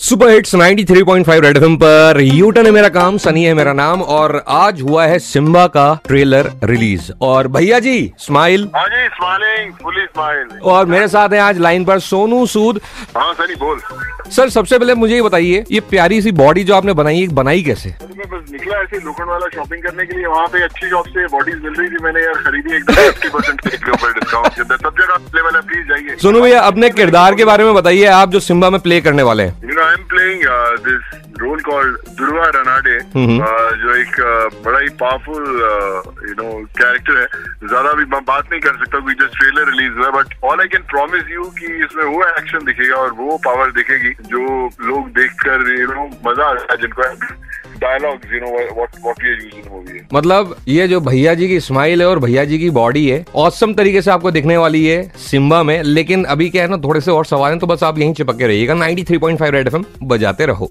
Super hits 93.5 red FM पर। U turn है मेरा काम सनी है मेरा नाम और आज हुआ है सिम्बा का ट्रेलर रिलीज़ और भैया जी स्माइल हाँ जी स्माइलिंग फुली स्माइल और मेरे साथ है आज लाइन पर सोनू सूद। हाँ सनी बोल। सर सबसे पहले मुझे ये बताइए ये प्यारी सी बॉडी जो आपने बनाई है बनाई कैसे? निकला ऐसे लोखंड वाला शॉपिंग करने के लिए वहाँ पे अच्छी शॉप से बॉडीज मिल रही थी मैंने यार खरीदी एकदम फिफ्टी परसेंट डिस्काउंट के अंदर सब जगह अवेलेबल है प्लीज़ जाइए। सोनू भैया अपने किरदार के बारे में बताइए आप जो सिम्बा में प्ले करने वाले हैं। You know I am playing this role called Durva Ranade. जो एक uh, बड़ा ही पावरफुल यू नो कैरेक्टर है। ज़्यादा भी मैं बात नहीं कर सकता क्योंकि जस्ट ट्रेलर रिलीज़ हुआ है but all I can promise you कि इसमें वो एक्शन दिखेगा और वो पावर दिखेगी जो लोग देखकर यू नो मज़ा आ है जिनको dialogues you know what what we use in movie मतलब ये जो भैया जी की स्माइल है और भैया जी की बॉडी है औसम तरीके से आपको दिखने वाली है सिम्बा में, लेकिन अभी क्या है ना, थोड़े से और सवाल हैं तो बस आप यहीं चिपक रहिएगा। 93.5 रेड एफएम बजाते रहो।